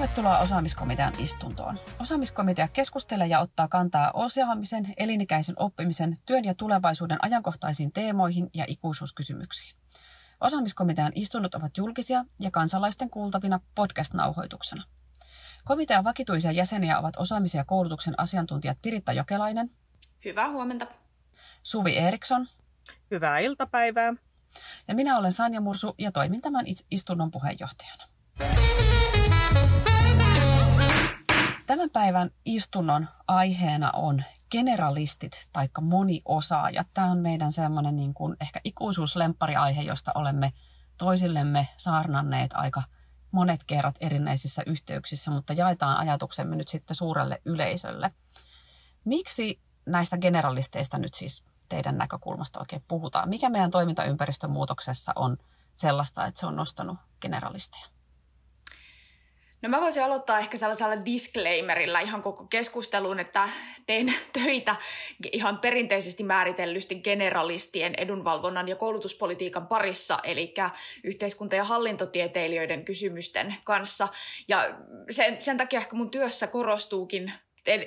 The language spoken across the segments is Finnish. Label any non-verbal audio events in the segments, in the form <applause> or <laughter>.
Tervetuloa osaamiskomitean istuntoon. Osaamiskomitea keskustelee ja ottaa kantaa osaamisen, elinikäisen oppimisen, työn ja tulevaisuuden ajankohtaisiin teemoihin ja ikuisuuskysymyksiin. Osaamiskomitean istunnot ovat julkisia ja kansalaisten kuultavina podcast-nauhoituksena. Komitean vakituisia jäseniä ovat osaamisen ja koulutuksen asiantuntijat Piritta Jokelainen. Hyvää huomenta. Suvi Eriksson. Hyvää iltapäivää. Ja minä olen Sanja Mursu ja toimin tämän istunnon puheenjohtajana. Tämän päivän istunnon aiheena on generalistit tai moniosaajat. Tämä on meidän semmoinen niin kuin ehkä ikuisuuslemppari-aihe, josta olemme toisillemme saarnanneet aika monet kerrat erinäisissä yhteyksissä, mutta jaetaan ajatuksemme nyt sitten suurelle yleisölle. Miksi näistä generalisteista nyt siis teidän näkökulmasta oikein puhutaan? Mikä meidän toimintaympäristön muutoksessa on sellaista, että se on nostanut generalisteja? No mä voisin aloittaa ehkä sellaisella disclaimerilla ihan koko keskustelun, että teen <laughs> töitä ihan perinteisesti määritellysti generalistien edunvalvonnan ja koulutuspolitiikan parissa, eli yhteiskunta- ja hallintotieteilijöiden kysymysten kanssa. Ja sen, sen takia ehkä mun työssä korostuukin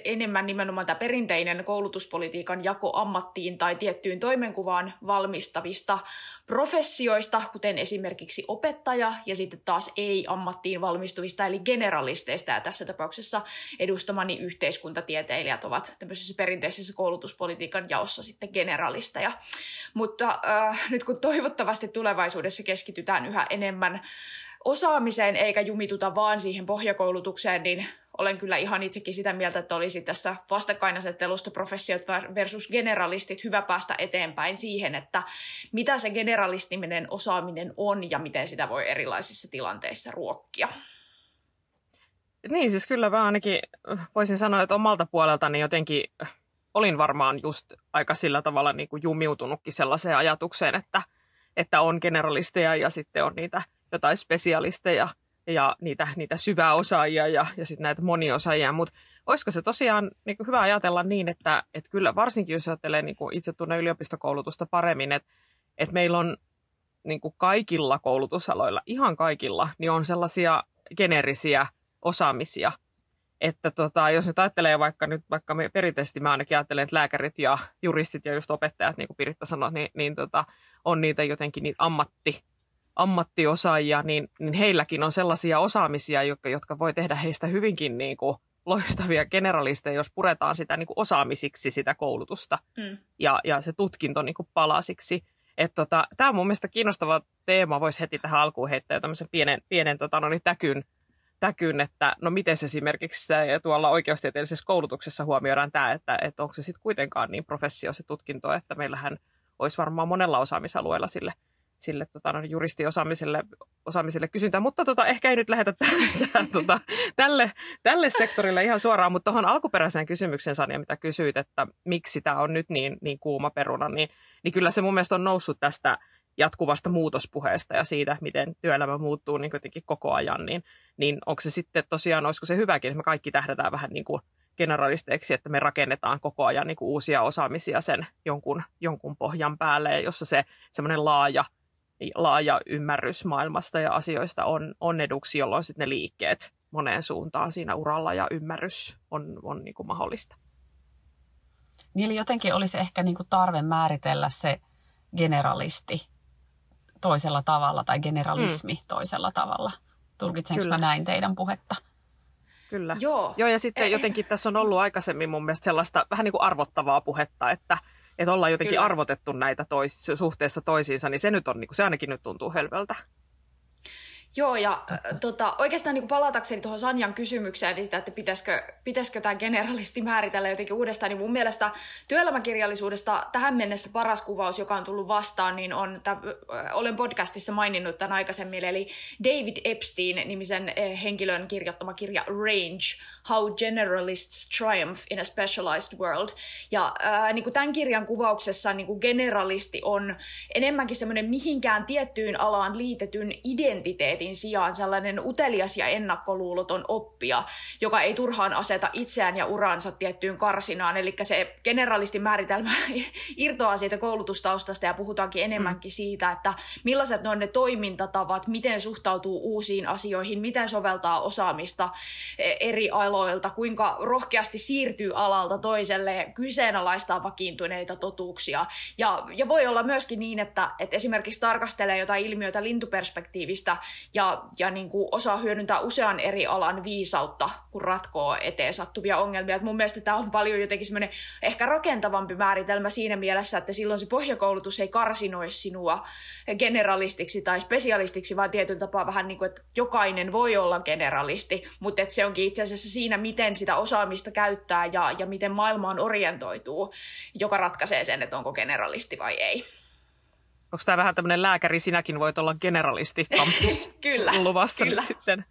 enemmän nimenomaan tämä perinteinen koulutuspolitiikan jako ammattiin tai tiettyyn toimenkuvaan valmistavista professioista, kuten esimerkiksi opettaja, ja sitten taas ei-ammattiin valmistuvista, eli generalisteista, ja tässä tapauksessa edustamani yhteiskuntatieteilijät ovat tämmöisessä perinteisessä koulutuspolitiikan jaossa sitten generalisteja. Mutta äh, nyt kun toivottavasti tulevaisuudessa keskitytään yhä enemmän osaamiseen eikä jumituta vaan siihen pohjakoulutukseen, niin olen kyllä ihan itsekin sitä mieltä, että olisi tässä vastakkainasettelusta professiot versus generalistit hyvä päästä eteenpäin siihen, että mitä se generalistiminen osaaminen on ja miten sitä voi erilaisissa tilanteissa ruokkia. Niin, siis kyllä mä ainakin voisin sanoa, että omalta puoleltani jotenkin olin varmaan just aika sillä tavalla niin kuin jumiutunutkin sellaiseen ajatukseen, että, että on generalisteja ja sitten on niitä jotain spesialisteja – ja niitä, niitä syvää osaajia ja, ja sitten näitä moniosaajia, mutta olisiko se tosiaan niin hyvä ajatella niin, että, että kyllä varsinkin jos ajattelee niin itse tunne yliopistokoulutusta paremmin, että, että meillä on niin kaikilla koulutusaloilla, ihan kaikilla, niin on sellaisia geneerisiä osaamisia, että tota, jos nyt ajattelee vaikka nyt, vaikka me perinteisesti mä ainakin ajattelen, että lääkärit ja juristit ja just opettajat, niin kuin Piritta sanoi, niin, niin tota, on niitä jotenkin niitä ammatti, ammattiosaajia, niin, niin heilläkin on sellaisia osaamisia, jotka, jotka voi tehdä heistä hyvinkin niin kuin loistavia generalisteja, jos puretaan sitä niin kuin osaamisiksi sitä koulutusta mm. ja, ja se tutkinto niin kuin palasiksi. tota, Tämä on mun mielestä kiinnostava teema, voisi heti tähän alkuun heittää tämmöisen pienen, pienen tota, no niin, täkyn, täkyn, että no miten se esimerkiksi tuolla oikeustieteellisessä koulutuksessa huomioidaan tämä, että, että onko se sitten kuitenkaan niin professio se tutkinto, että meillähän olisi varmaan monella osaamisalueella sille – sille tota, no, juristiosaamiselle osaamiselle kysyntää, mutta tota, ehkä ei nyt lähetä <laughs> tähän, tota, tälle, tälle sektorille ihan suoraan, mutta tuohon alkuperäiseen kysymykseen Sanja, mitä kysyit, että miksi tämä on nyt niin, niin kuuma peruna, niin, niin kyllä se mun mielestä on noussut tästä jatkuvasta muutospuheesta ja siitä, miten työelämä muuttuu niin jotenkin koko ajan, niin, niin onko se sitten tosiaan, olisiko se hyväkin, että me kaikki tähdätään vähän niin kuin generalisteiksi, että me rakennetaan koko ajan niin kuin uusia osaamisia sen jonkun, jonkun pohjan päälle, jossa se semmoinen laaja laaja ymmärrys maailmasta ja asioista on, on eduksi, jolloin sitten ne liikkeet moneen suuntaan siinä uralla ja ymmärrys on, on niin kuin mahdollista. Niin eli jotenkin olisi ehkä niin kuin tarve määritellä se generalisti toisella tavalla tai generalismi mm. toisella tavalla. Tulkitsenko mä näin teidän puhetta? Kyllä. Joo. Joo, ja sitten jotenkin tässä on ollut aikaisemmin mun mielestä sellaista vähän niin kuin arvottavaa puhetta, että – että ollaan jotenkin Kyllä. arvotettu näitä tois, suhteessa toisiinsa, niin se nyt on, niin kuin, se ainakin nyt tuntuu hölvöltä. Joo, ja äh, tota, oikeastaan niin palatakseni tuohon Sanjan kysymykseen, niin sitä, että pitäisikö, pitäisikö tämä generalisti määritellä jotenkin uudestaan, niin mun mielestä työelämäkirjallisuudesta tähän mennessä paras kuvaus, joka on tullut vastaan, niin on, tämän, äh, olen podcastissa maininnut tämän aikaisemmin, eli David Epstein-nimisen äh, henkilön kirjoittama kirja Range, How Generalists Triumph in a Specialized World. Ja äh, niin kuin tämän kirjan kuvauksessa niin kuin generalisti on enemmänkin semmoinen mihinkään tiettyyn alaan liitetyn identiteetin auktoriteetin sijaan sellainen utelias ja ennakkoluuloton oppija, joka ei turhaan aseta itseään ja uransa tiettyyn karsinaan. Eli se generalistin määritelmä <laughs> irtoaa siitä koulutustaustasta ja puhutaankin enemmänkin mm. siitä, että millaiset ne on ne toimintatavat, miten suhtautuu uusiin asioihin, miten soveltaa osaamista e, eri aloilta, kuinka rohkeasti siirtyy alalta toiselle, kyseenalaistaa vakiintuneita totuuksia. Ja, ja voi olla myöskin niin, että, että esimerkiksi tarkastelee jotain ilmiötä lintuperspektiivistä ja, ja niin kuin osaa hyödyntää usean eri alan viisautta, kun ratkoo eteen sattuvia ongelmia. Et mun mielestä tämä on paljon jotenkin semmoinen ehkä rakentavampi määritelmä siinä mielessä, että silloin se pohjakoulutus ei karsinoi sinua generalistiksi tai spesialistiksi, vaan tietyllä tapaa vähän niin kuin, että jokainen voi olla generalisti, mutta että se onkin itse asiassa siinä, miten sitä osaamista käyttää ja, ja miten maailmaan orientoituu, joka ratkaisee sen, että onko generalisti vai ei. Onko tämä vähän tämmöinen lääkäri, sinäkin voit olla generalisti kampus <laughs> kyllä, luvassa kyllä. nyt sitten?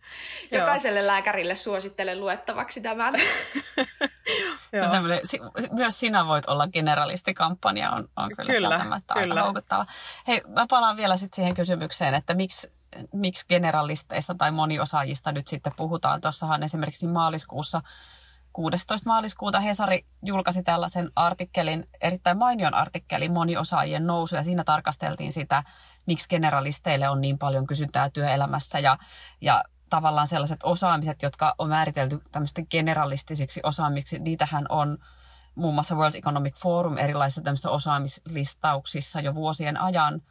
Jokaiselle Joo. lääkärille suosittelen luettavaksi tämän. <laughs> myös sinä voit olla generalisti-kampanja on, on kyllä, kyllä kieltämättä kyllä. aika houkuttava. Hei, mä palaan vielä sitten siihen kysymykseen, että miksi, miksi generalisteista tai moniosaajista nyt sitten puhutaan. Tuossahan esimerkiksi maaliskuussa 16. maaliskuuta Hesari julkaisi tällaisen artikkelin, erittäin mainion artikkelin moniosaajien nousu, ja siinä tarkasteltiin sitä, miksi generalisteille on niin paljon kysyntää työelämässä, ja, ja tavallaan sellaiset osaamiset, jotka on määritelty tämmöisten generalistisiksi osaamiksi, niitähän on muun muassa World Economic Forum erilaisissa osaamislistauksissa jo vuosien ajan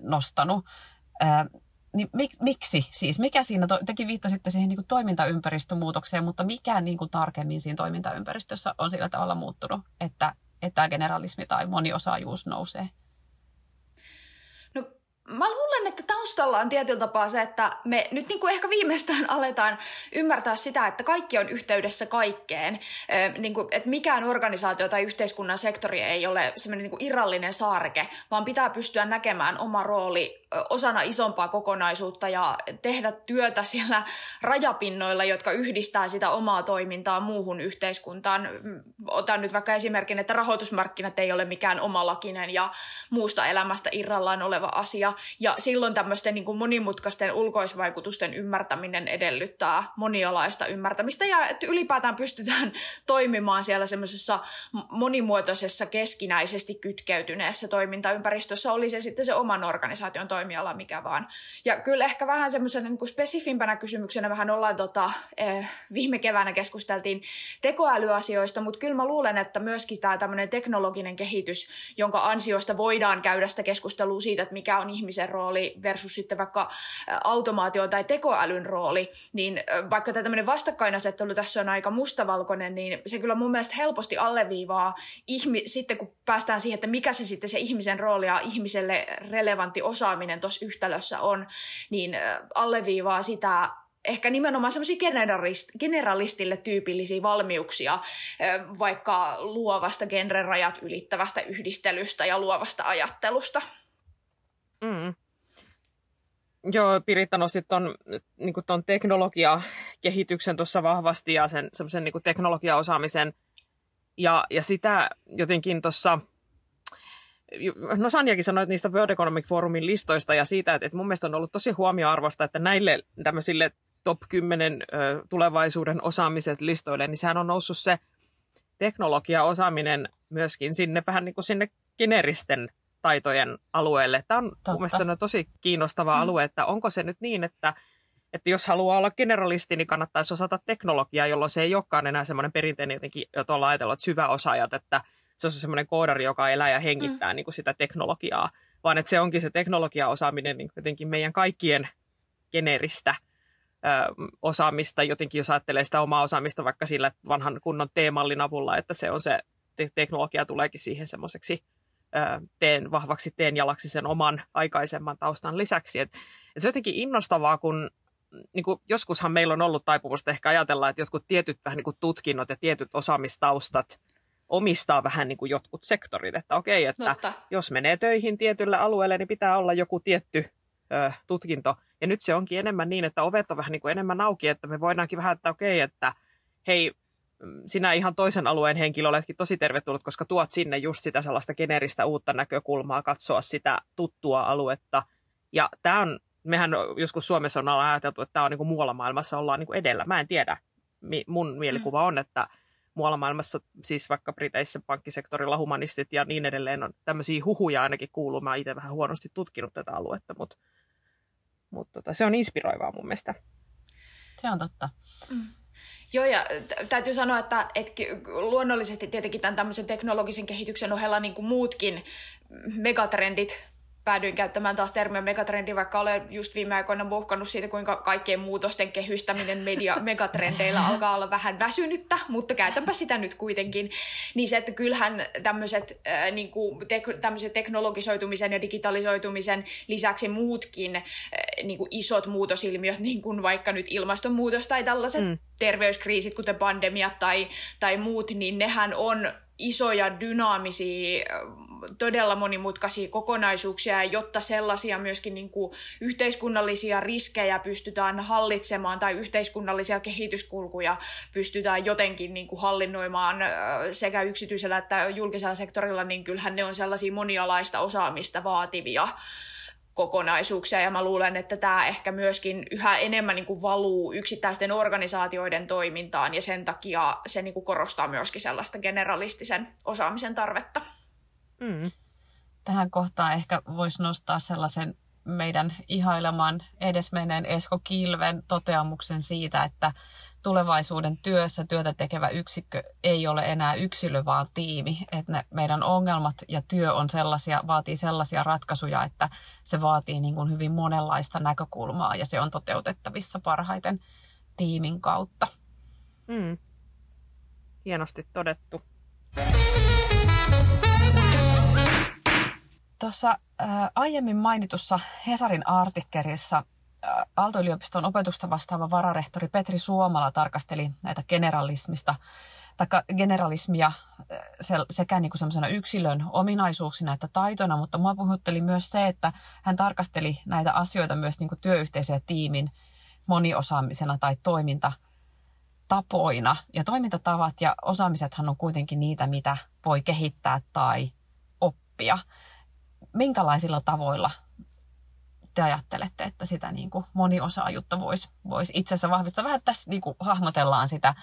nostanut niin mik, miksi siis? Mikä siinä, to, tekin viittasitte siihen niin toimintaympäristömuutokseen, mutta mikä niin kuin tarkemmin siinä toimintaympäristössä on sillä tavalla muuttunut, että, että generalismi tai moniosaajuus nousee? Mä luulen, että taustalla on tietyllä tapaa se, että me nyt niin kuin ehkä viimeistään <laughs> aletaan ymmärtää sitä, että kaikki on yhteydessä kaikkeen. niin kuin, että mikään organisaatio tai yhteiskunnan sektori ei ole semmoinen niin kuin irrallinen saareke, vaan pitää pystyä näkemään oma rooli osana isompaa kokonaisuutta ja tehdä työtä siellä rajapinnoilla, jotka yhdistää sitä omaa toimintaa muuhun yhteiskuntaan. Otan nyt vaikka esimerkin, että rahoitusmarkkinat ei ole mikään omalakinen ja muusta elämästä irrallaan oleva asia. Ja silloin tämmöisten niin kuin monimutkaisten ulkoisvaikutusten ymmärtäminen edellyttää monialaista ymmärtämistä ja että ylipäätään pystytään toimimaan siellä semmoisessa monimuotoisessa keskinäisesti kytkeytyneessä toimintaympäristössä, oli se sitten se oman organisaation toimiala mikä vaan. Ja kyllä ehkä vähän semmoisena niin spesifimpänä kysymyksenä vähän ollaan tota, eh, viime keväänä keskusteltiin tekoälyasioista, mutta kyllä mä luulen, että myöskin tämä tämmöinen teknologinen kehitys, jonka ansiosta voidaan käydä sitä keskustelua siitä, että mikä on ihmisen rooli versus sitten vaikka automaation tai tekoälyn rooli, niin vaikka tämä tämmöinen vastakkainasettelu tässä on aika mustavalkoinen, niin se kyllä mun mielestä helposti alleviivaa ihmi- sitten, kun päästään siihen, että mikä se sitten se ihmisen rooli ja ihmiselle relevantti osaaminen tuossa yhtälössä on, niin alleviivaa sitä ehkä nimenomaan semmoisia generalist, generalistille tyypillisiä valmiuksia, vaikka luovasta genrerajat ylittävästä yhdistelystä ja luovasta ajattelusta. Mm. Joo, Piritta nosti tuon niin teknologiakehityksen tuossa vahvasti ja sen semmoisen niin teknologiaosaamisen. Ja, ja sitä jotenkin tuossa, no Sanjakin sanoi niistä World Economic Forumin listoista ja siitä, että, että mun mielestä on ollut tosi huomioarvosta, että näille tämmöisille top 10 ö, tulevaisuuden osaamiset listoille, niin sehän on noussut se teknologiaosaaminen myöskin sinne vähän niin kuin sinne generisten taitojen alueelle. Tämä on Totta. mielestäni tosi kiinnostava mm. alue, että onko se nyt niin, että, että jos haluaa olla generalisti, niin kannattaisi osata teknologiaa, jolloin se ei olekaan enää semmoinen perinteinen jotenkin, jota ollaan ajatellut, että syvä osaajat, että se on semmoinen koodari, joka elää ja hengittää mm. niin kuin sitä teknologiaa, vaan että se onkin se teknologiaosaaminen niin jotenkin meidän kaikkien generistä ö, osaamista, jotenkin jos ajattelee sitä omaa osaamista vaikka sillä vanhan kunnon teemallin avulla, että se on se te- teknologia tuleekin siihen semmoiseksi teen vahvaksi teen jalaksi sen oman aikaisemman taustan lisäksi. Et, et se on jotenkin innostavaa, kun niin kuin, joskushan meillä on ollut taipumusta ehkä ajatella, että jotkut tietyt vähän niin kuin tutkinnot ja tietyt osaamistaustat omistaa vähän niin kuin jotkut sektorit. Että okei, että Totta. jos menee töihin tietylle alueelle, niin pitää olla joku tietty ö, tutkinto. Ja nyt se onkin enemmän niin, että ovet on vähän niin kuin enemmän auki, että me voidaankin vähän, että okei, että hei, sinä ihan toisen alueen henkilö oletkin tosi tervetullut, koska tuot sinne just sitä sellaista generistä uutta näkökulmaa, katsoa sitä tuttua aluetta. Ja tämä on Mehän joskus Suomessa on ajateltu, että tämä on niin kuin muualla maailmassa ollaan niin kuin edellä. Mä en tiedä. Mun mielikuva on, että muualla maailmassa, siis vaikka Briteissä pankkisektorilla humanistit ja niin edelleen, on tämmöisiä huhuja ainakin kuuluu. Mä itse vähän huonosti tutkinut tätä aluetta, mutta, mutta tota, se on inspiroivaa mun mielestä. Se on totta. Mm. Joo, ja täytyy sanoa, että, että luonnollisesti tietenkin tämän tämmöisen teknologisen kehityksen ohella niin kuin muutkin megatrendit päädyin käyttämään taas termiä megatrendi, vaikka olen just viime aikoina muhkannut siitä, kuinka kaikkien muutosten kehystäminen media, <laughs> megatrendeillä alkaa olla vähän väsynyttä, mutta käytänpä sitä nyt kuitenkin. Niin se, että kyllähän tämmöiset, äh, niin kuin tek, teknologisoitumisen ja digitalisoitumisen lisäksi muutkin äh, niin kuin isot muutosilmiöt, niin kuin vaikka nyt ilmastonmuutos tai tällaiset mm. terveyskriisit, kuten pandemiat tai, tai muut, niin nehän on isoja dynaamisia todella monimutkaisia kokonaisuuksia, jotta sellaisia myöskin niin kuin yhteiskunnallisia riskejä pystytään hallitsemaan tai yhteiskunnallisia kehityskulkuja pystytään jotenkin niin kuin hallinnoimaan sekä yksityisellä että julkisella sektorilla, niin kyllähän ne on sellaisia monialaista osaamista vaativia kokonaisuuksia ja mä luulen, että tämä ehkä myöskin yhä enemmän niin kuin valuu yksittäisten organisaatioiden toimintaan ja sen takia se niin kuin korostaa myöskin sellaista generalistisen osaamisen tarvetta. Mm. Tähän kohtaan ehkä voisi nostaa sellaisen meidän ihaileman edesmenneen Esko Kilven toteamuksen siitä, että tulevaisuuden työssä työtä tekevä yksikkö ei ole enää yksilö, vaan tiimi. Että ne meidän ongelmat ja työ on sellaisia, vaatii sellaisia ratkaisuja, että se vaatii niin kuin hyvin monenlaista näkökulmaa ja se on toteutettavissa parhaiten tiimin kautta. Mm. Hienosti todettu. Tuossa äh, aiemmin mainitussa Hesarin artikkelissa Aalto-yliopiston opetusta vastaava vararehtori Petri Suomala tarkasteli näitä generalismista, generalismia äh, se, sekä niin kuin yksilön ominaisuuksina että taitoina, mutta mua puhutteli myös se, että hän tarkasteli näitä asioita myös niin kuin työyhteisö- ja tiimin moniosaamisena tai toiminta tapoina. Ja toimintatavat ja osaamisethan on kuitenkin niitä, mitä voi kehittää tai oppia minkälaisilla tavoilla te ajattelette, että sitä niin kuin moniosaajuutta voisi vois itse asiassa vahvistaa? Vähän tässä niin kuin hahmotellaan sitä,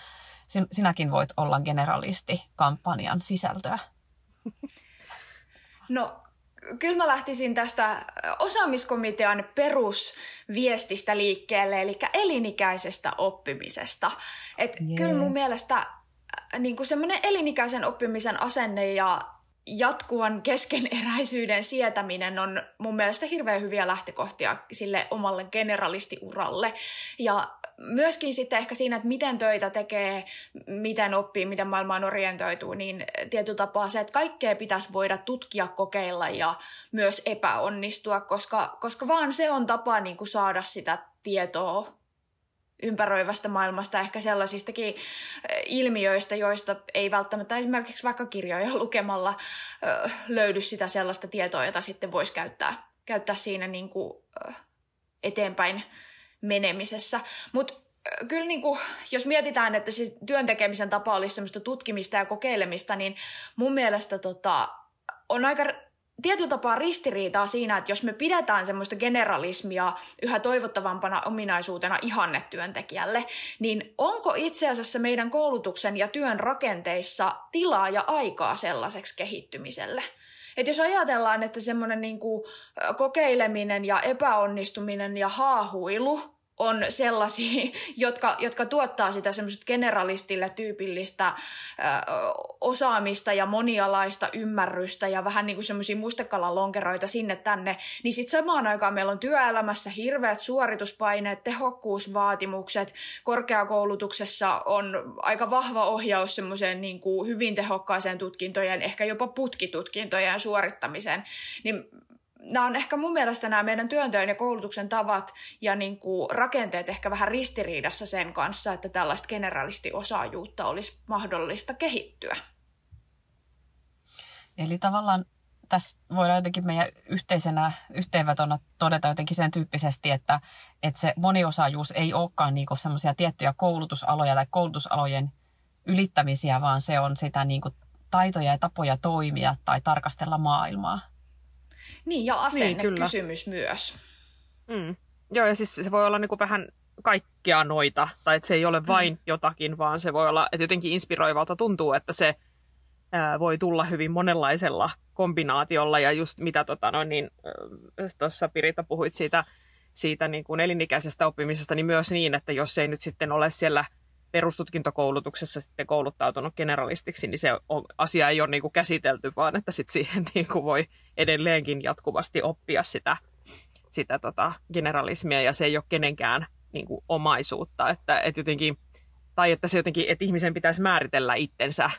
sinäkin voit olla generalisti kampanjan sisältöä. No kyllä mä lähtisin tästä osaamiskomitean perusviestistä liikkeelle, eli elinikäisestä oppimisesta. Et yeah. Kyllä mun mielestä niin kuin semmoinen elinikäisen oppimisen asenne ja jatkuvan keskeneräisyyden sietäminen on mun mielestä hirveän hyviä lähtökohtia sille omalle generalistiuralle. Ja myöskin sitten ehkä siinä, että miten töitä tekee, miten oppii, miten maailmaan orientoituu, niin tietyllä tapaa se, että kaikkea pitäisi voida tutkia, kokeilla ja myös epäonnistua, koska, koska vaan se on tapa niin kuin saada sitä tietoa ympäröivästä maailmasta, ehkä sellaisistakin eh, ilmiöistä, joista ei välttämättä esimerkiksi vaikka kirjoja lukemalla eh, löydy sitä sellaista tietoa, jota sitten voisi käyttää, käyttää siinä niin kuin eh, eteenpäin menemisessä. Mutta kyllä niin kuin, jos mietitään, että se työn tekemisen tapa olisi semmoista tutkimista ja kokeilemista, niin mun mielestä tota, on aika tietyllä tapaa ristiriitaa siinä, että jos me pidetään semmoista generalismia yhä toivottavampana ominaisuutena ihannetyöntekijälle, niin onko itse asiassa meidän koulutuksen ja työn rakenteissa tilaa ja aikaa sellaiseksi kehittymiselle? Et jos ajatellaan, että semmoinen niinku kokeileminen ja epäonnistuminen ja haahuilu on sellaisia, <laughs> jotka, jotka tuottaa sitä semmoista generalistille tyypillistä ö, osaamista ja monialaista ymmärrystä ja vähän niin kuin semmoisia mustekalan lonkeroita sinne tänne, niin sitten samaan aikaan meillä on työelämässä hirveät suorituspaineet, tehokkuusvaatimukset, korkeakoulutuksessa on aika vahva ohjaus semmoiseen niin kuin hyvin tehokkaaseen tutkintojen, ehkä jopa putkitutkintojen suorittamiseen, niin nämä on ehkä mun mielestä nämä meidän työntöön ja koulutuksen tavat ja niin kuin rakenteet ehkä vähän ristiriidassa sen kanssa, että tällaista generalistiosaajuutta olisi mahdollista kehittyä. Eli tavallaan tässä voidaan jotenkin meidän yhteisenä yhteenvetona todeta jotenkin sen tyyppisesti, että, että se moniosaajuus ei olekaan niin semmoisia tiettyjä koulutusaloja tai koulutusalojen ylittämisiä, vaan se on sitä niin taitoja ja tapoja toimia tai tarkastella maailmaa. Niin, ja asenne niin, kysymys myös. Mm. Joo, ja siis se voi olla niin kuin vähän kaikkia noita, tai että se ei ole vain mm. jotakin, vaan se voi olla, että jotenkin inspiroivalta tuntuu, että se ää, voi tulla hyvin monenlaisella kombinaatiolla, ja just mitä tota, noin, niin, tuossa Pirita puhuit siitä, siitä niin kuin elinikäisestä oppimisesta, niin myös niin, että jos ei nyt sitten ole siellä perustutkintokoulutuksessa sitten kouluttautunut generalistiksi, niin se on, asia ei ole niin kuin käsitelty, vaan että sit siihen <laughs> niin kuin voi edelleenkin jatkuvasti oppia sitä, sitä tota generalismia, ja se ei ole kenenkään niin kuin omaisuutta, että, että jotenkin, tai että se jotenkin, että ihmisen pitäisi määritellä itsensä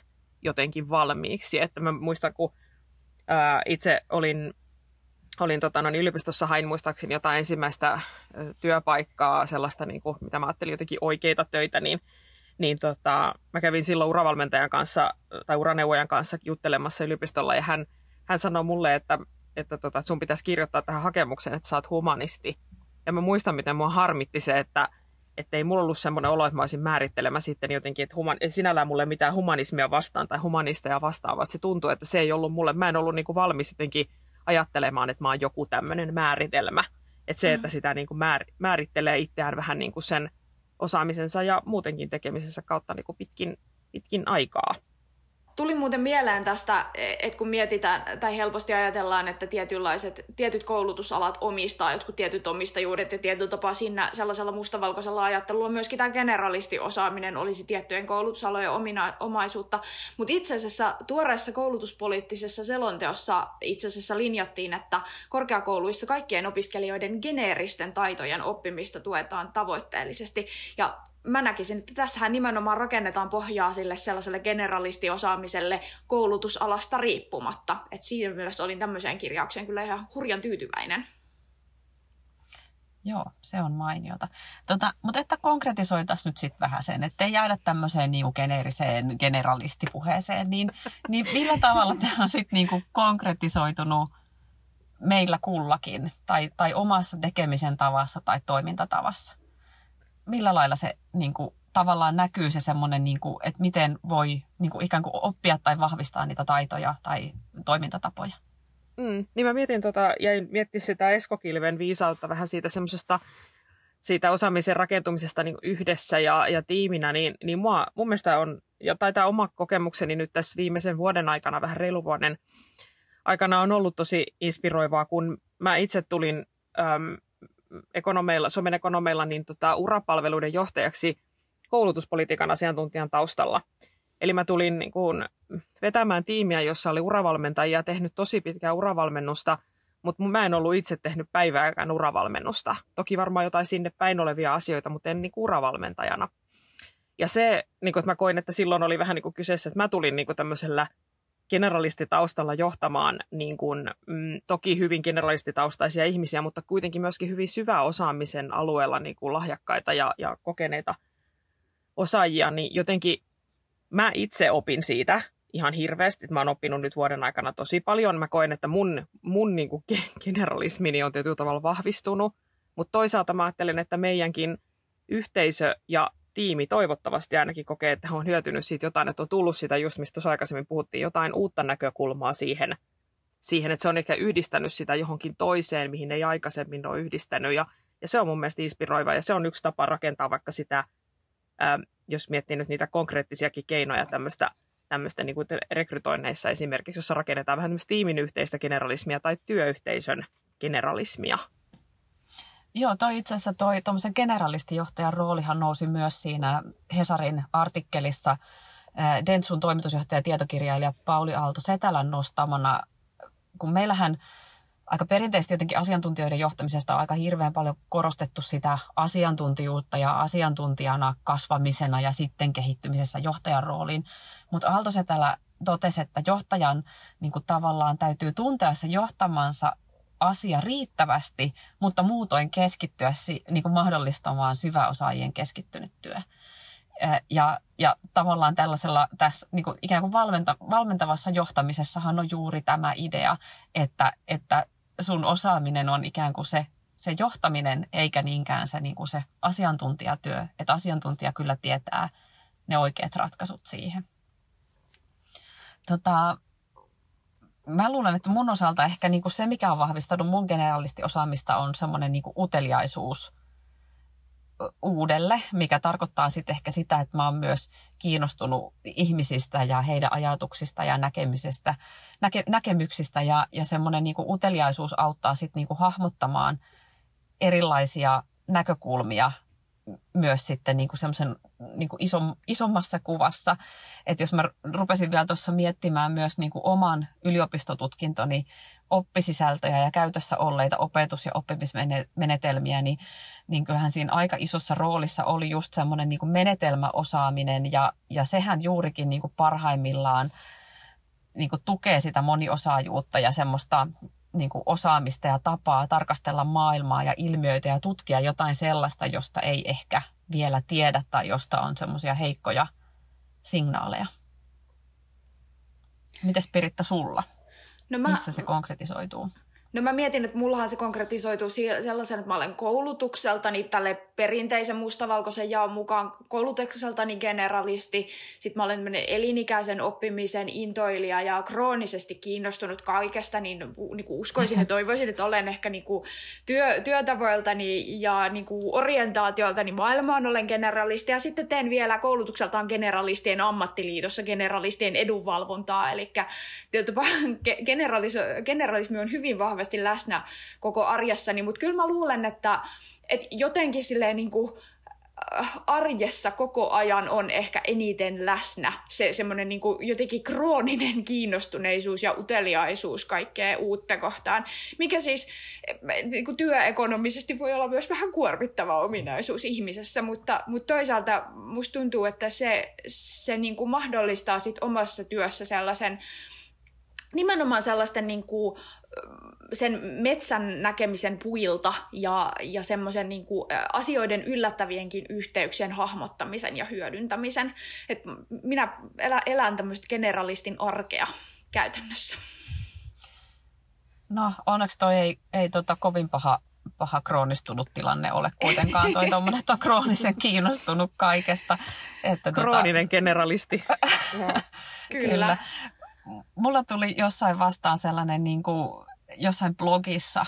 jotenkin valmiiksi. Että mä muistan, kun ää, itse olin, olin tota, no, niin yliopistossa, hain muistaakseni jotain ensimmäistä työpaikkaa, sellaista, niin kuin, mitä mä ajattelin jotenkin oikeita töitä, niin, niin tota, mä kävin silloin uravalmentajan kanssa tai uraneuvojan kanssa juttelemassa yliopistolla ja hän, hän sanoi mulle, että, että tota, sun pitäisi kirjoittaa tähän hakemukseen, että sä oot humanisti. Ja mä muistan, miten mua harmitti se, että että ei mulla ollut semmoinen olo, että mä olisin määrittelemä sitten jotenkin, että human, ei sinällään mulle mitään humanismia vastaan tai humanisteja vastaan, vaan se tuntuu, että se ei ollut mulle, mä en ollut niin kuin valmis jotenkin ajattelemaan, että mä oon joku tämmöinen määritelmä. Että se, että mm. sitä niin kuin määr, määrittelee itseään vähän niin kuin sen osaamisensa ja muutenkin tekemisensä kautta niin kuin pitkin, pitkin aikaa. Tuli muuten mieleen tästä, että kun mietitään tai helposti ajatellaan, että tietynlaiset, tietyt koulutusalat omistaa jotkut tietyt omistajuudet ja tietyllä tapaa siinä sellaisella mustavalkoisella ajattelulla myöskin tämä generalistiosaaminen olisi tiettyjen koulutusalojen omina, omaisuutta. Mutta itse asiassa tuoreessa koulutuspoliittisessa selonteossa itse asiassa linjattiin, että korkeakouluissa kaikkien opiskelijoiden geneeristen taitojen oppimista tuetaan tavoitteellisesti. Ja mä näkisin, että tässähän nimenomaan rakennetaan pohjaa sille sellaiselle generalistiosaamiselle koulutusalasta riippumatta. Et siinä mielessä olin tämmöiseen kirjaukseen kyllä ihan hurjan tyytyväinen. Joo, se on mainiota. Tota, mutta että konkretisoitaisiin nyt sitten vähän sen, ettei jäädä tämmöiseen niinku geneeriseen generalistipuheeseen, niin, <laughs> niin millä tavalla tämä on sitten niinku konkretisoitunut meillä kullakin tai, tai omassa tekemisen tavassa tai toimintatavassa? Millä lailla se niin kuin, tavallaan näkyy se semmoinen, niin kuin, että miten voi niin kuin, ikään kuin oppia tai vahvistaa niitä taitoja tai toimintatapoja? Mm, niin mä mietin tota, jäin miettiä sitä Esko Kilven viisautta vähän siitä semmoisesta siitä osaamisen rakentumisesta niin yhdessä ja, ja tiiminä, niin, niin mua, mun mielestä on, ja tämä oma kokemukseni nyt tässä viimeisen vuoden aikana, vähän reilu vuoden aikana on ollut tosi inspiroivaa, kun mä itse tulin äm, ekonomeilla, Suomen ekonomeilla niin tota, urapalveluiden johtajaksi koulutuspolitiikan asiantuntijan taustalla. Eli mä tulin niin kuin, vetämään tiimiä, jossa oli uravalmentajia, tehnyt tosi pitkää uravalmennusta, mutta mä en ollut itse tehnyt päivääkään uravalmennusta. Toki varmaan jotain sinne päin olevia asioita, mutta en niin kuin uravalmentajana. Ja se, niin kuin, että mä koin, että silloin oli vähän niin kuin kyseessä, että mä tulin niin kuin tämmöisellä generalistitaustalla johtamaan niin kuin, mm, toki hyvin generalistitaustaisia ihmisiä, mutta kuitenkin myöskin hyvin syvä osaamisen alueella niin kuin lahjakkaita ja, ja kokeneita osaajia, niin jotenkin mä itse opin siitä ihan hirveästi. Mä oon oppinut nyt vuoden aikana tosi paljon. Mä koen, että mun, mun niin kuin generalismini on tietyllä tavalla vahvistunut, mutta toisaalta mä ajattelen, että meidänkin yhteisö ja tiimi toivottavasti ainakin kokee, että on hyötynyt siitä jotain, että on tullut sitä just, mistä tuossa aikaisemmin puhuttiin, jotain uutta näkökulmaa siihen, siihen, että se on ehkä yhdistänyt sitä johonkin toiseen, mihin ei aikaisemmin ole yhdistänyt. Ja, ja se on mun mielestä inspiroiva ja se on yksi tapa rakentaa vaikka sitä, ää, jos miettii nyt niitä konkreettisiakin keinoja tämmöistä tämmöistä niin kuin rekrytoinneissa esimerkiksi, jossa rakennetaan vähän tiimin yhteistä generalismia tai työyhteisön generalismia. Joo, toi itse asiassa toi tuommoisen generalistijohtajan roolihan nousi myös siinä Hesarin artikkelissa Dentsun toimitusjohtaja ja tietokirjailija Pauli Aalto Setälän nostamana, kun meillähän aika perinteisesti jotenkin asiantuntijoiden johtamisesta on aika hirveän paljon korostettu sitä asiantuntijuutta ja asiantuntijana kasvamisena ja sitten kehittymisessä johtajan rooliin. Mutta Aalto Setälä totesi, että johtajan niin tavallaan täytyy tuntea se johtamansa asia riittävästi, mutta muutoin keskittyä niin kuin mahdollistamaan syväosaajien keskittynyt työ. Ja, ja tavallaan tällaisella tässä niin kuin ikään kuin valmenta, valmentavassa johtamisessahan on juuri tämä idea, että, että sun osaaminen on ikään kuin se, se johtaminen eikä niinkään se, niin kuin se asiantuntijatyö. Että asiantuntija kyllä tietää ne oikeat ratkaisut siihen. Tota, mä luulen, että mun osalta ehkä niin kuin se, mikä on vahvistanut mun generalistiosaamista, on semmoinen niin uteliaisuus uudelle, mikä tarkoittaa sitten ehkä sitä, että mä oon myös kiinnostunut ihmisistä ja heidän ajatuksista ja näkemisestä, näke, näkemyksistä. Ja, ja semmoinen niin uteliaisuus auttaa sitten niin hahmottamaan erilaisia näkökulmia myös sitten niin kuin semmoisen niin kuin isom, isommassa kuvassa. Että jos mä rupesin vielä tuossa miettimään myös niin kuin oman yliopistotutkintoni oppisisältöjä ja käytössä olleita opetus- ja oppimismenetelmiä, niin, niin kyllähän siinä aika isossa roolissa oli just semmoinen niin kuin menetelmäosaaminen ja, ja sehän juurikin niin kuin parhaimmillaan niin kuin tukee sitä moniosaajuutta ja semmoista niin kuin osaamista ja tapaa tarkastella maailmaa ja ilmiöitä ja tutkia jotain sellaista, josta ei ehkä vielä tiedä tai josta on semmoisia heikkoja signaaleja. Mites Piritta sulla? No mä, Missä se konkretisoituu? No mä mietin, että mullahan se konkretisoituu sellaisen, että mä olen koulutukseltani tälle perinteisen mustavalkoisen jaon mukaan koulutukseltani generalisti. Sitten mä olen elinikäisen oppimisen intoilija ja kroonisesti kiinnostunut kaikesta, niin, niin kuin uskoisin ja toivoisin, että olen ehkä niin kuin työ, työtavoiltani ja niin kuin orientaatioltani maailmaan olen generalisti. Ja sitten teen vielä koulutukseltaan generalistien ammattiliitossa generalistien edunvalvontaa. Eli <laughs> generalismi on hyvin vahvasti vahvasti läsnä koko arjessani, mutta kyllä mä luulen, että, että jotenkin silleen niin kuin, äh, arjessa koko ajan on ehkä eniten läsnä se semmoinen niin jotenkin krooninen kiinnostuneisuus ja uteliaisuus kaikkea uutta kohtaan, mikä siis niin kuin työekonomisesti voi olla myös vähän kuormittava ominaisuus ihmisessä, mutta, mutta toisaalta musta tuntuu, että se, se niin kuin mahdollistaa sit omassa työssä sellaisen nimenomaan sellaisten niin kuin, sen metsän näkemisen puilta ja, ja semmoisen niin kuin, asioiden yllättävienkin yhteyksien hahmottamisen ja hyödyntämisen. Et minä elän, elän tämmöistä generalistin arkea käytännössä. No onneksi toi ei, ei tota kovin paha, paha kroonistunut tilanne ole kuitenkaan. Toi tommonen, että on kroonisen <laughs> kiinnostunut kaikesta. Että tota- Krooninen tota... generalisti. <laughs> Kyllä. Kyllä mulla tuli jossain vastaan sellainen niin kuin, jossain blogissa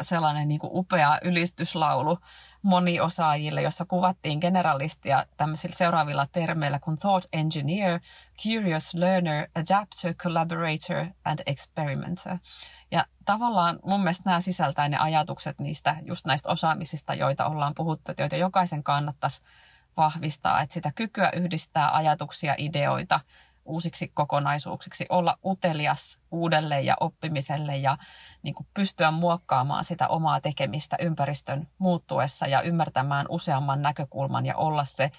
sellainen niin kuin upea ylistyslaulu moniosaajille, jossa kuvattiin generalistia tämmöisillä seuraavilla termeillä kuin thought engineer, curious learner, adapter, collaborator and experimenter. Ja tavallaan mun mielestä nämä sisältää ne ajatukset niistä, just näistä osaamisista, joita ollaan puhuttu, joita jokaisen kannattaisi vahvistaa, että sitä kykyä yhdistää ajatuksia, ideoita – uusiksi kokonaisuuksiksi, olla utelias uudelle ja oppimiselle ja niin kuin pystyä muokkaamaan sitä omaa tekemistä ympäristön muuttuessa ja ymmärtämään useamman näkökulman ja olla se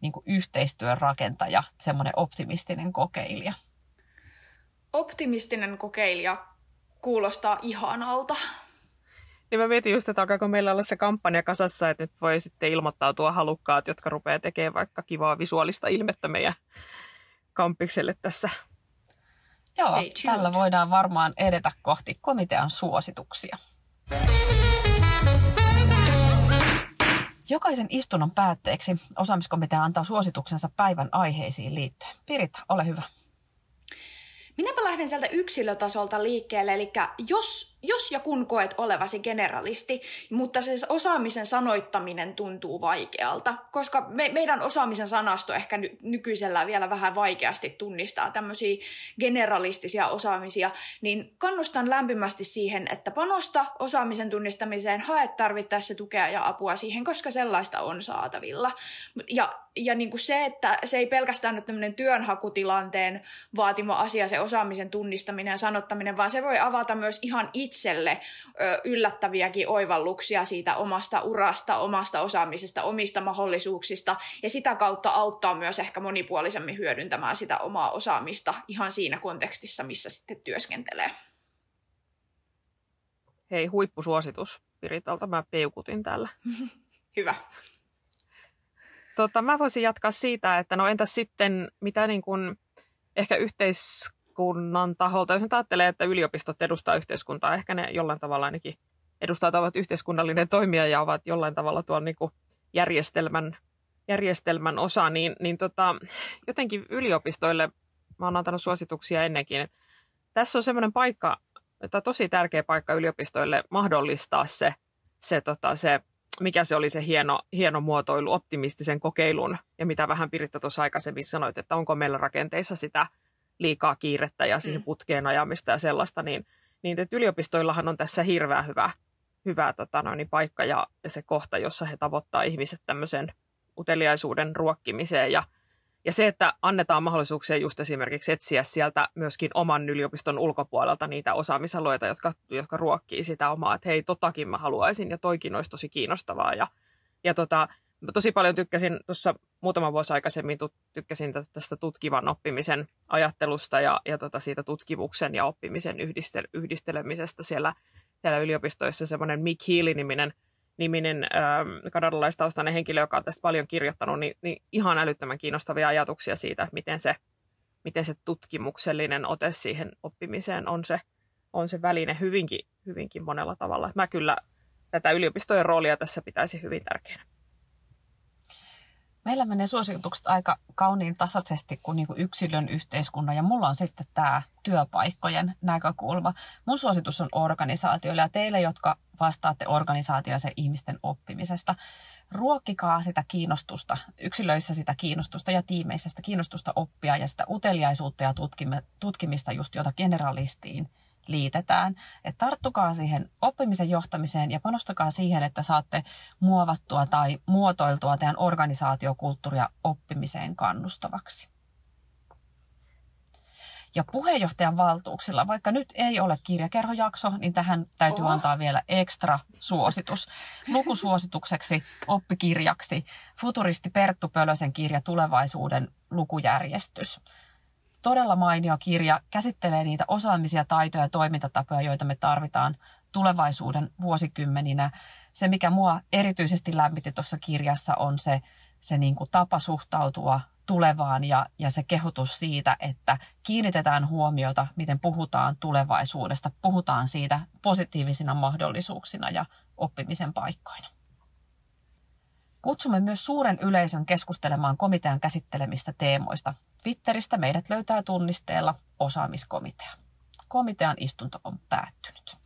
niin kuin yhteistyön rakentaja, semmoinen optimistinen kokeilija. Optimistinen kokeilija kuulostaa ihanalta. Niin mä mietin just, että alkaako meillä olla se kampanja kasassa, että nyt voi sitten ilmoittautua halukkaat, jotka rupeaa tekemään vaikka kivaa visuaalista ilmettä meidän kampikselle tässä. Joo, tällä voidaan varmaan edetä kohti komitean suosituksia. Jokaisen istunnon päätteeksi osaamiskomitea antaa suosituksensa päivän aiheisiin liittyen. Piritta, ole hyvä. Minäpä lähden sieltä yksilötasolta liikkeelle, eli jos, jos ja kun koet olevasi generalisti, mutta se osaamisen sanoittaminen tuntuu vaikealta, koska me, meidän osaamisen sanasto ehkä ny, nykyisellä vielä vähän vaikeasti tunnistaa tämmöisiä generalistisia osaamisia, niin kannustan lämpimästi siihen, että panosta osaamisen tunnistamiseen, hae tarvittaessa tukea ja apua siihen, koska sellaista on saatavilla. Ja, ja niin kuin se, että se ei pelkästään ole tämmöinen työnhakutilanteen vaatima asia, se osaamisen tunnistaminen ja sanottaminen, vaan se voi avata myös ihan itselle ö, yllättäviäkin oivalluksia siitä omasta urasta, omasta osaamisesta, omista mahdollisuuksista ja sitä kautta auttaa myös ehkä monipuolisemmin hyödyntämään sitä omaa osaamista ihan siinä kontekstissa, missä sitten työskentelee. Hei, huippusuositus Piritalta. Mä peukutin täällä. <laughs> Hyvä. Tota, mä voisin jatkaa siitä, että no entäs sitten, mitä niin kuin ehkä yhteis, yhteiskunnan taholta, jos ajattelee, että yliopistot edustaa yhteiskuntaa, ehkä ne jollain tavalla ainakin edustajat ovat yhteiskunnallinen toimija ja ovat jollain tavalla tuon niin kuin järjestelmän, järjestelmän osa, niin, niin tota, jotenkin yliopistoille, mä oon antanut suosituksia ennenkin, tässä on semmoinen paikka, että tosi tärkeä paikka yliopistoille mahdollistaa se, se, tota, se mikä se oli se hieno, hieno muotoilu optimistisen kokeilun. Ja mitä vähän Piritta tuossa aikaisemmin sanoit, että onko meillä rakenteissa sitä liikaa kiirettä ja siihen mm. putkeen ajamista ja sellaista, niin, niin että yliopistoillahan on tässä hirveän hyvä, hyvä tota noin, paikka ja, ja se kohta, jossa he tavoittaa ihmiset tämmöisen uteliaisuuden ruokkimiseen ja ja se, että annetaan mahdollisuuksia just esimerkiksi etsiä sieltä myöskin oman yliopiston ulkopuolelta niitä osaamisalueita, jotka, jotka ruokkii sitä omaa, että hei, totakin mä haluaisin ja toikin olisi tosi kiinnostavaa. Ja, ja tota, tosi paljon tykkäsin tuossa muutama vuosi aikaisemmin, tykkäsin tästä tutkivan oppimisen ajattelusta ja, ja tota siitä tutkimuksen ja oppimisen yhdistel, yhdistelemisestä siellä, siellä yliopistoissa. Semmoinen Mick Healy-niminen niminen ähm, kanadalaistaustainen henkilö, joka on tästä paljon kirjoittanut, niin, niin ihan älyttömän kiinnostavia ajatuksia siitä, miten se, miten se tutkimuksellinen ote siihen oppimiseen on se, on se väline hyvinkin, hyvinkin monella tavalla. Mä kyllä tätä yliopistojen roolia tässä pitäisi hyvin tärkeänä. Meillä menee suositukset aika kauniin tasaisesti kuin, niin kuin yksilön yhteiskunnan ja mulla on sitten tämä työpaikkojen näkökulma. Mun suositus on organisaatioille ja teille, jotka vastaatte organisaatioissa ihmisten oppimisesta. Ruokkikaa sitä kiinnostusta, yksilöissä sitä kiinnostusta ja tiimeissä sitä kiinnostusta oppia ja sitä uteliaisuutta ja tutkimista just jota generalistiin liitetään. että tarttukaa siihen oppimisen johtamiseen ja panostakaa siihen, että saatte muovattua tai muotoiltua teidän organisaatiokulttuuria oppimiseen kannustavaksi. Ja puheenjohtajan valtuuksilla, vaikka nyt ei ole kirjakerhojakso, niin tähän täytyy Oho. antaa vielä ekstra suositus. Lukusuositukseksi oppikirjaksi futuristi Perttu Pölösen kirja Tulevaisuuden lukujärjestys todella mainio kirja, käsittelee niitä osaamisia, taitoja ja toimintatapoja, joita me tarvitaan tulevaisuuden vuosikymmeninä. Se, mikä mua erityisesti lämmitti tuossa kirjassa, on se, se niin kuin tapa suhtautua tulevaan ja, ja se kehotus siitä, että kiinnitetään huomiota, miten puhutaan tulevaisuudesta, puhutaan siitä positiivisina mahdollisuuksina ja oppimisen paikkoina. Kutsumme myös suuren yleisön keskustelemaan komitean käsittelemistä teemoista. Twitteristä meidät löytää tunnisteella osaamiskomitea. Komitean istunto on päättynyt.